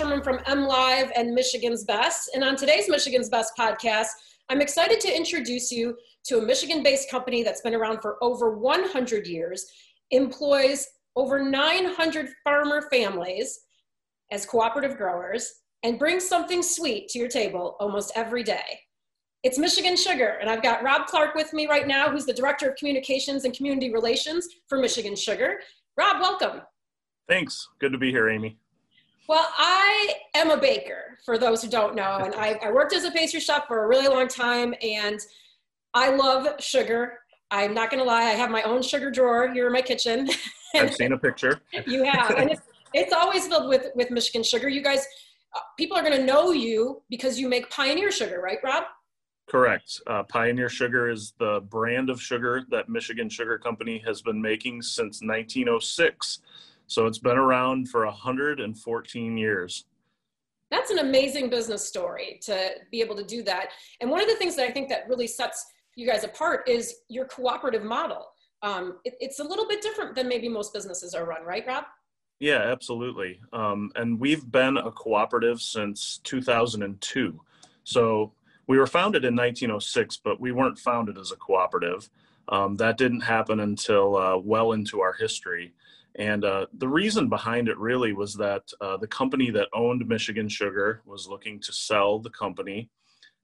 Sherman from MLive and Michigan's Best. And on today's Michigan's Best podcast, I'm excited to introduce you to a Michigan based company that's been around for over 100 years, employs over 900 farmer families as cooperative growers, and brings something sweet to your table almost every day. It's Michigan Sugar, and I've got Rob Clark with me right now, who's the Director of Communications and Community Relations for Michigan Sugar. Rob, welcome. Thanks. Good to be here, Amy. Well, I am a baker, for those who don't know, and I, I worked as a pastry chef for a really long time, and I love sugar. I'm not gonna lie, I have my own sugar drawer here in my kitchen. I've seen a picture. you have, and it's, it's always filled with, with Michigan sugar. You guys, uh, people are gonna know you because you make Pioneer sugar, right, Rob? Correct. Uh, Pioneer Sugar is the brand of sugar that Michigan Sugar Company has been making since 1906. So it's been around for 114 years. That's an amazing business story to be able to do that. And one of the things that I think that really sets you guys apart is your cooperative model. Um, it, it's a little bit different than maybe most businesses are run, right, Rob? Yeah, absolutely. Um, and we've been a cooperative since 2002. So we were founded in 1906, but we weren't founded as a cooperative. Um, that didn't happen until uh, well into our history. And uh, the reason behind it really was that uh, the company that owned Michigan Sugar was looking to sell the company.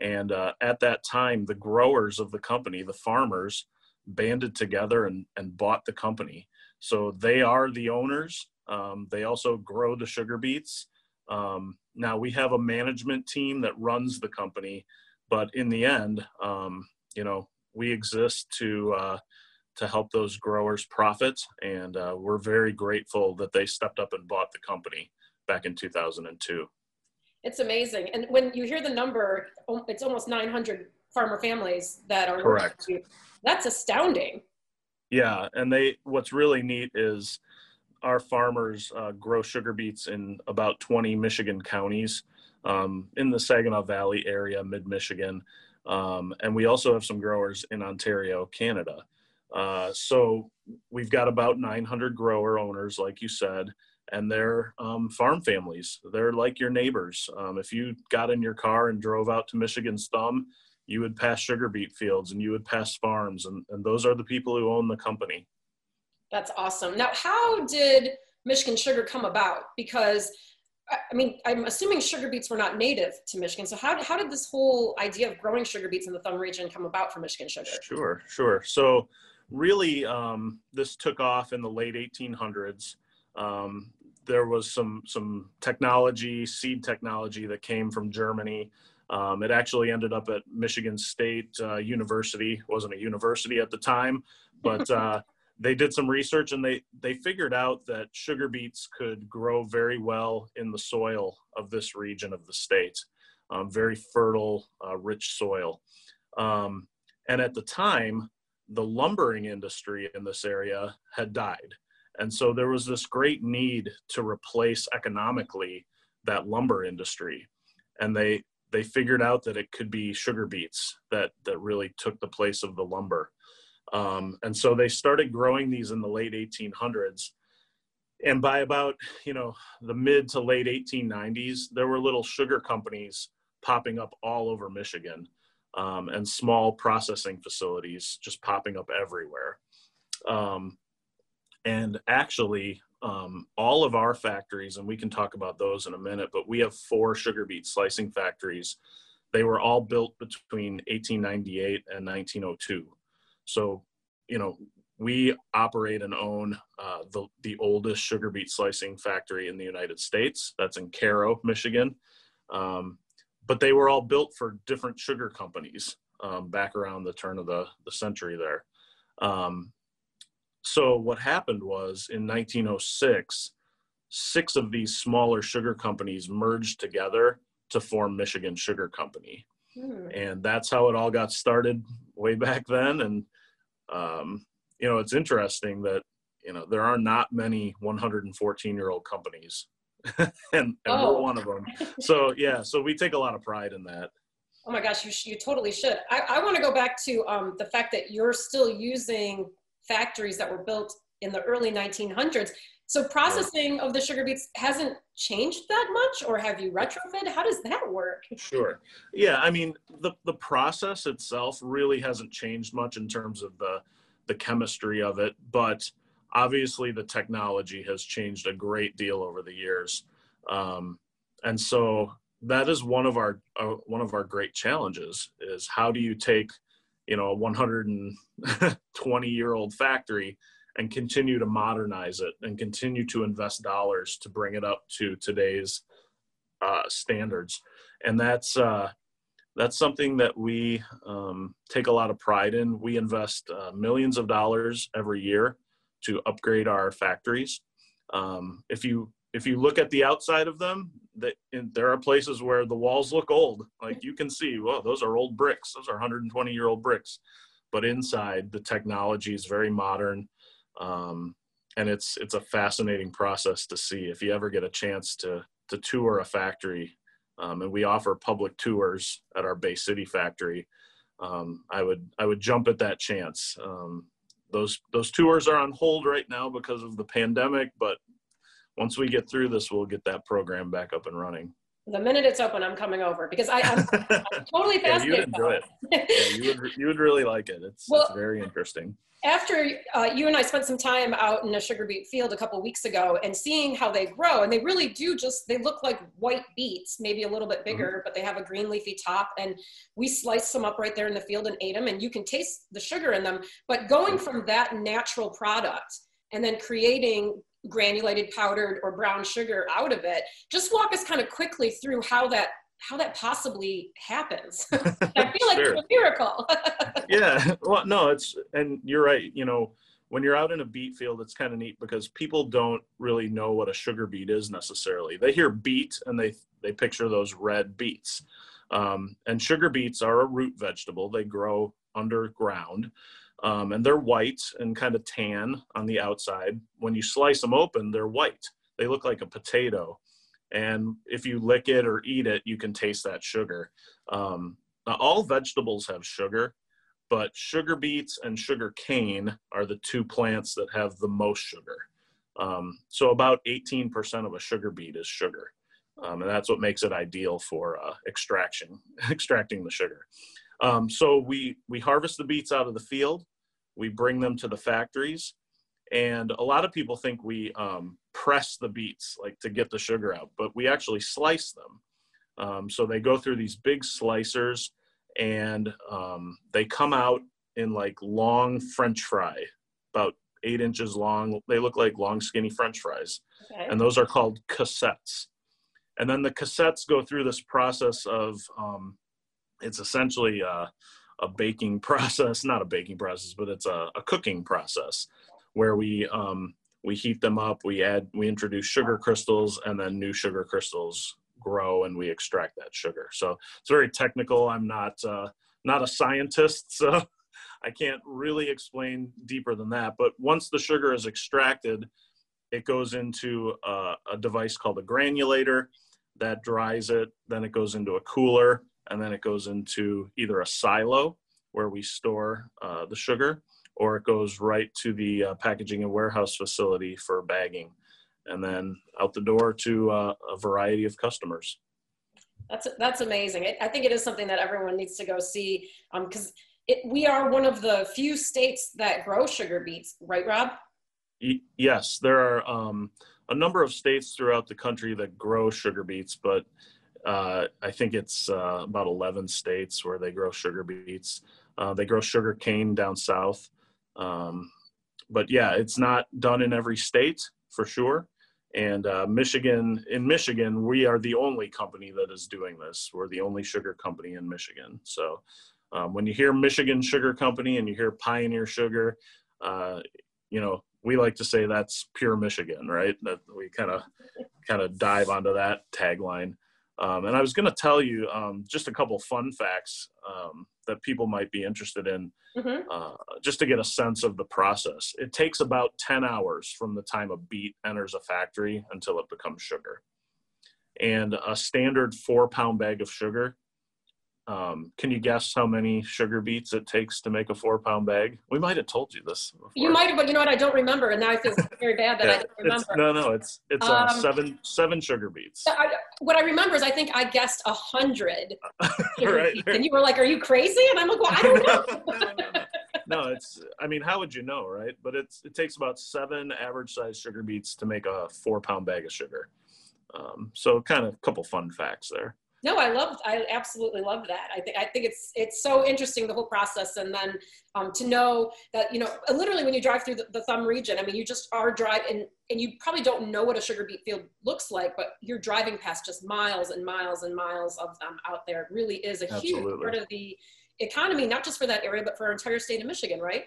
And uh, at that time, the growers of the company, the farmers, banded together and, and bought the company. So they are the owners. Um, they also grow the sugar beets. Um, now we have a management team that runs the company but in the end, um, you know, we exist to uh, to help those growers profit, and uh, we're very grateful that they stepped up and bought the company back in 2002. It's amazing, and when you hear the number, it's almost 900 farmer families that are correct. That's astounding. Yeah, and they what's really neat is our farmers uh, grow sugar beets in about 20 Michigan counties um, in the Saginaw Valley area, mid Michigan. Um, and we also have some growers in Ontario, Canada. Uh, so we've got about 900 grower owners, like you said, and they're um, farm families. They're like your neighbors. Um, if you got in your car and drove out to Michigan's Thumb, you would pass sugar beet fields and you would pass farms, and, and those are the people who own the company. That's awesome. Now, how did Michigan Sugar come about? Because I mean, I'm assuming sugar beets were not native to Michigan. So how, how did this whole idea of growing sugar beets in the Thumb region come about for Michigan Sugar? Sure, sure. So really, um, this took off in the late 1800s. Um, there was some some technology, seed technology that came from Germany. Um, it actually ended up at Michigan State uh, University. It wasn't a university at the time, but uh, they did some research and they they figured out that sugar beets could grow very well in the soil of this region of the state um, very fertile uh, rich soil um, and at the time the lumbering industry in this area had died. And so there was this great need to replace economically that lumber industry. And they they figured out that it could be sugar beets that that really took the place of the lumber. Um, and so they started growing these in the late 1800s. And by about, you know, the mid to late 1890s, there were little sugar companies popping up all over Michigan um, and small processing facilities just popping up everywhere. Um, and actually, um, all of our factories, and we can talk about those in a minute, but we have four sugar beet slicing factories. They were all built between 1898 and 1902. So, you know, we operate and own uh, the, the oldest sugar beet slicing factory in the United States. That's in Caro, Michigan. Um, but they were all built for different sugar companies um, back around the turn of the, the century there. Um, so what happened was in 1906, six of these smaller sugar companies merged together to form Michigan Sugar Company. Hmm. And that's how it all got started way back then. And um, you know, it's interesting that you know there are not many 114 year old companies, and, and oh. we're one of them. So yeah, so we take a lot of pride in that. Oh my gosh, you, you totally should. I, I want to go back to um, the fact that you're still using factories that were built in the early 1900s. So processing of the sugar beets hasn't changed that much, or have you retrofit? How does that work? Sure. Yeah, I mean the the process itself really hasn't changed much in terms of the the chemistry of it, but obviously the technology has changed a great deal over the years, um, and so that is one of our uh, one of our great challenges is how do you take you know a 120 year old factory and continue to modernize it and continue to invest dollars to bring it up to today's uh, standards. And that's uh, that's something that we um, take a lot of pride in. We invest uh, millions of dollars every year to upgrade our factories. Um, if you if you look at the outside of them, that there are places where the walls look old. Like you can see, well, those are old bricks. Those are 120 year old bricks. But inside, the technology is very modern um, and it's it's a fascinating process to see if you ever get a chance to to tour a factory um, and we offer public tours at our bay city factory um, i would i would jump at that chance um, those those tours are on hold right now because of the pandemic but once we get through this we'll get that program back up and running the minute it's open, I'm coming over because I, am totally fascinated. yeah, you would enjoy it. yeah, you would you would really like it. It's, well, it's very interesting. After uh, you and I spent some time out in a sugar beet field a couple weeks ago and seeing how they grow, and they really do just they look like white beets, maybe a little bit bigger, mm-hmm. but they have a green leafy top. And we sliced them up right there in the field and ate them, and you can taste the sugar in them. But going from that natural product and then creating granulated powdered or brown sugar out of it. Just walk us kind of quickly through how that how that possibly happens. I feel like sure. it's a miracle. Yeah well no it's and you're right you know when you're out in a beet field it's kind of neat because people don't really know what a sugar beet is necessarily. They hear beet and they they picture those red beets. Um, and sugar beets are a root vegetable. They grow underground um, and they're white and kind of tan on the outside. When you slice them open, they're white. They look like a potato. And if you lick it or eat it, you can taste that sugar. Um, all vegetables have sugar, but sugar beets and sugar cane are the two plants that have the most sugar. Um, so about 18% of a sugar beet is sugar. Um, and that's what makes it ideal for uh, extraction, extracting the sugar. Um, so we we harvest the beets out of the field, we bring them to the factories, and a lot of people think we um, press the beets like to get the sugar out, but we actually slice them. Um, so they go through these big slicers, and um, they come out in like long French fry, about eight inches long. They look like long, skinny French fries, okay. and those are called cossettes. And then the cossettes go through this process of um, it's essentially a, a, baking process, not a baking process, but it's a, a cooking process where we um, we heat them up, we add, we introduce sugar crystals, and then new sugar crystals grow, and we extract that sugar. So it's very technical. I'm not uh, not a scientist, so I can't really explain deeper than that. But once the sugar is extracted, it goes into a, a device called a granulator that dries it. Then it goes into a cooler and then it goes into either a silo where we store uh, the sugar, or it goes right to the uh, packaging and warehouse facility for bagging, and then out the door to uh, a variety of customers. That's that's amazing. I think it is something that everyone needs to go see because um, we are one of the few states that grow sugar beets, right, Rob? Y- yes, there are um, a number of states throughout the country that grow sugar beets, but uh, I think it's uh, about 11 states where they grow sugar beets. Uh, they grow sugar cane down south. Um, but yeah, it's not done in every state for sure. And uh, Michigan, in Michigan, we are the only company that is doing this. We're the only sugar company in Michigan. So um, when you hear Michigan Sugar Company and you hear Pioneer Sugar, uh, you know, we like to say that's pure Michigan, right? That we kind of kind of dive onto that tagline. Um, and I was going to tell you um, just a couple fun facts um, that people might be interested in, mm-hmm. uh, just to get a sense of the process. It takes about 10 hours from the time a beet enters a factory until it becomes sugar. And a standard four pound bag of sugar Um, can you guess how many sugar beets it takes to make a four pound bag? We might have told you this. Before. You might have, but you know what? I don't remember, and now I feel very bad that Yeah, I don't remember. It's, no, no, it's it's uh, Um, seven seven sugar beets. I, what I remember is I think I guessed a hundred, right. and you were like, "Are you crazy?" And I'm like, "Well, I don't know." no, no, no, no. No, it's. I mean, how would you know, right? But it's. It takes about seven average sized sugar beets to make a four pound bag of sugar. Um, so, kind of a couple fun facts there. No, I loved. I absolutely love that. I think. I think it's it's so interesting the whole process, and then um, to know that you know literally when you drive through the, the Thumb region, I mean, you just are driving, and you probably don't know what a sugar beet field looks like, but you're driving past just miles and miles and miles of them out there. It really is a huge part of the economy, not just for that area, but for our entire state of Michigan, right?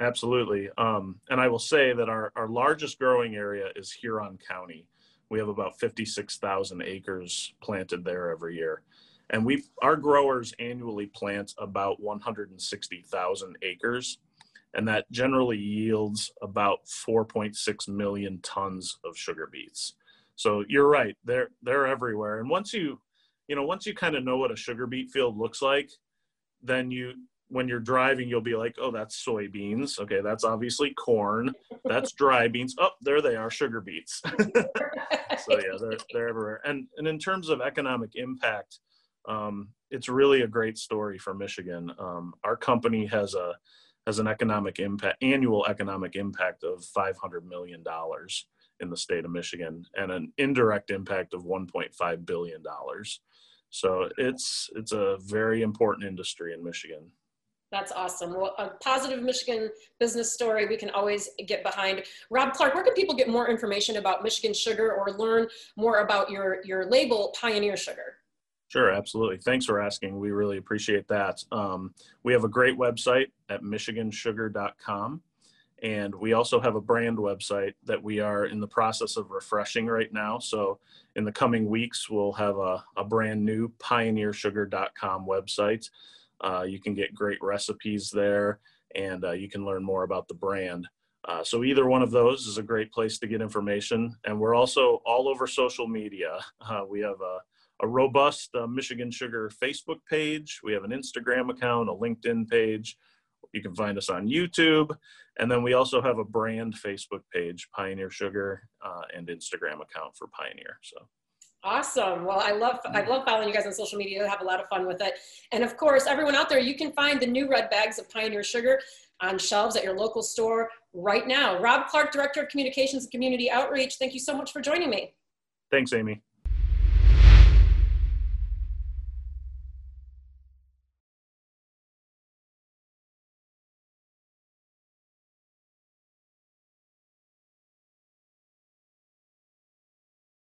Absolutely. Um, and I will say that our, our largest growing area is Huron County. We have about 56,000 acres planted there every year. And we our growers annually plant about 160,000 acres. And that generally yields about 4.6 million tons of sugar beets. So you're right, they're they're everywhere. And once you, you know, once you kind of know what a sugar beet field looks like, then you when you're driving, you'll be like, oh, that's soybeans. Okay, that's obviously corn. That's dry beans. Oh, there they are, sugar beets. so yeah, they're they're everywhere. And and in terms of economic impact, um, it's really a great story for Michigan. Um, our company has a has an economic impact annual economic impact of 500 million dollars in the state of Michigan and an indirect impact of 1.5 billion dollars. So it's it's a very important industry in Michigan. That's awesome. Well, a positive Michigan business story we can always get behind. Rob Clark, where can people get more information about Michigan Sugar or learn more about your, your label, Pioneer Sugar? Sure, absolutely. Thanks for asking. We really appreciate that. Um, we have a great website at michigansugar.com. And we also have a brand website that we are in the process of refreshing right now. So, in the coming weeks, we'll have a, a brand new pioneersugar.com website. Uh, you can get great recipes there and uh, you can learn more about the brand. Uh, so, either one of those is a great place to get information. And we're also all over social media. Uh, we have a a robust uh, Michigan Sugar Facebook page. We have an Instagram account, a LinkedIn page. You can find us on YouTube. And then we also have a brand Facebook page, Pioneer Sugar, uh, and Instagram account for Pioneer. So Awesome. Well, I love I mm. love following you guys on social media. I have a lot of fun with it. And of course, everyone out there, you can find the new red bags of Pioneer Sugar on shelves at your local store right now. Rob Clark, Director of Communications and Community Outreach, thank you so much for joining me. thanks, Amy.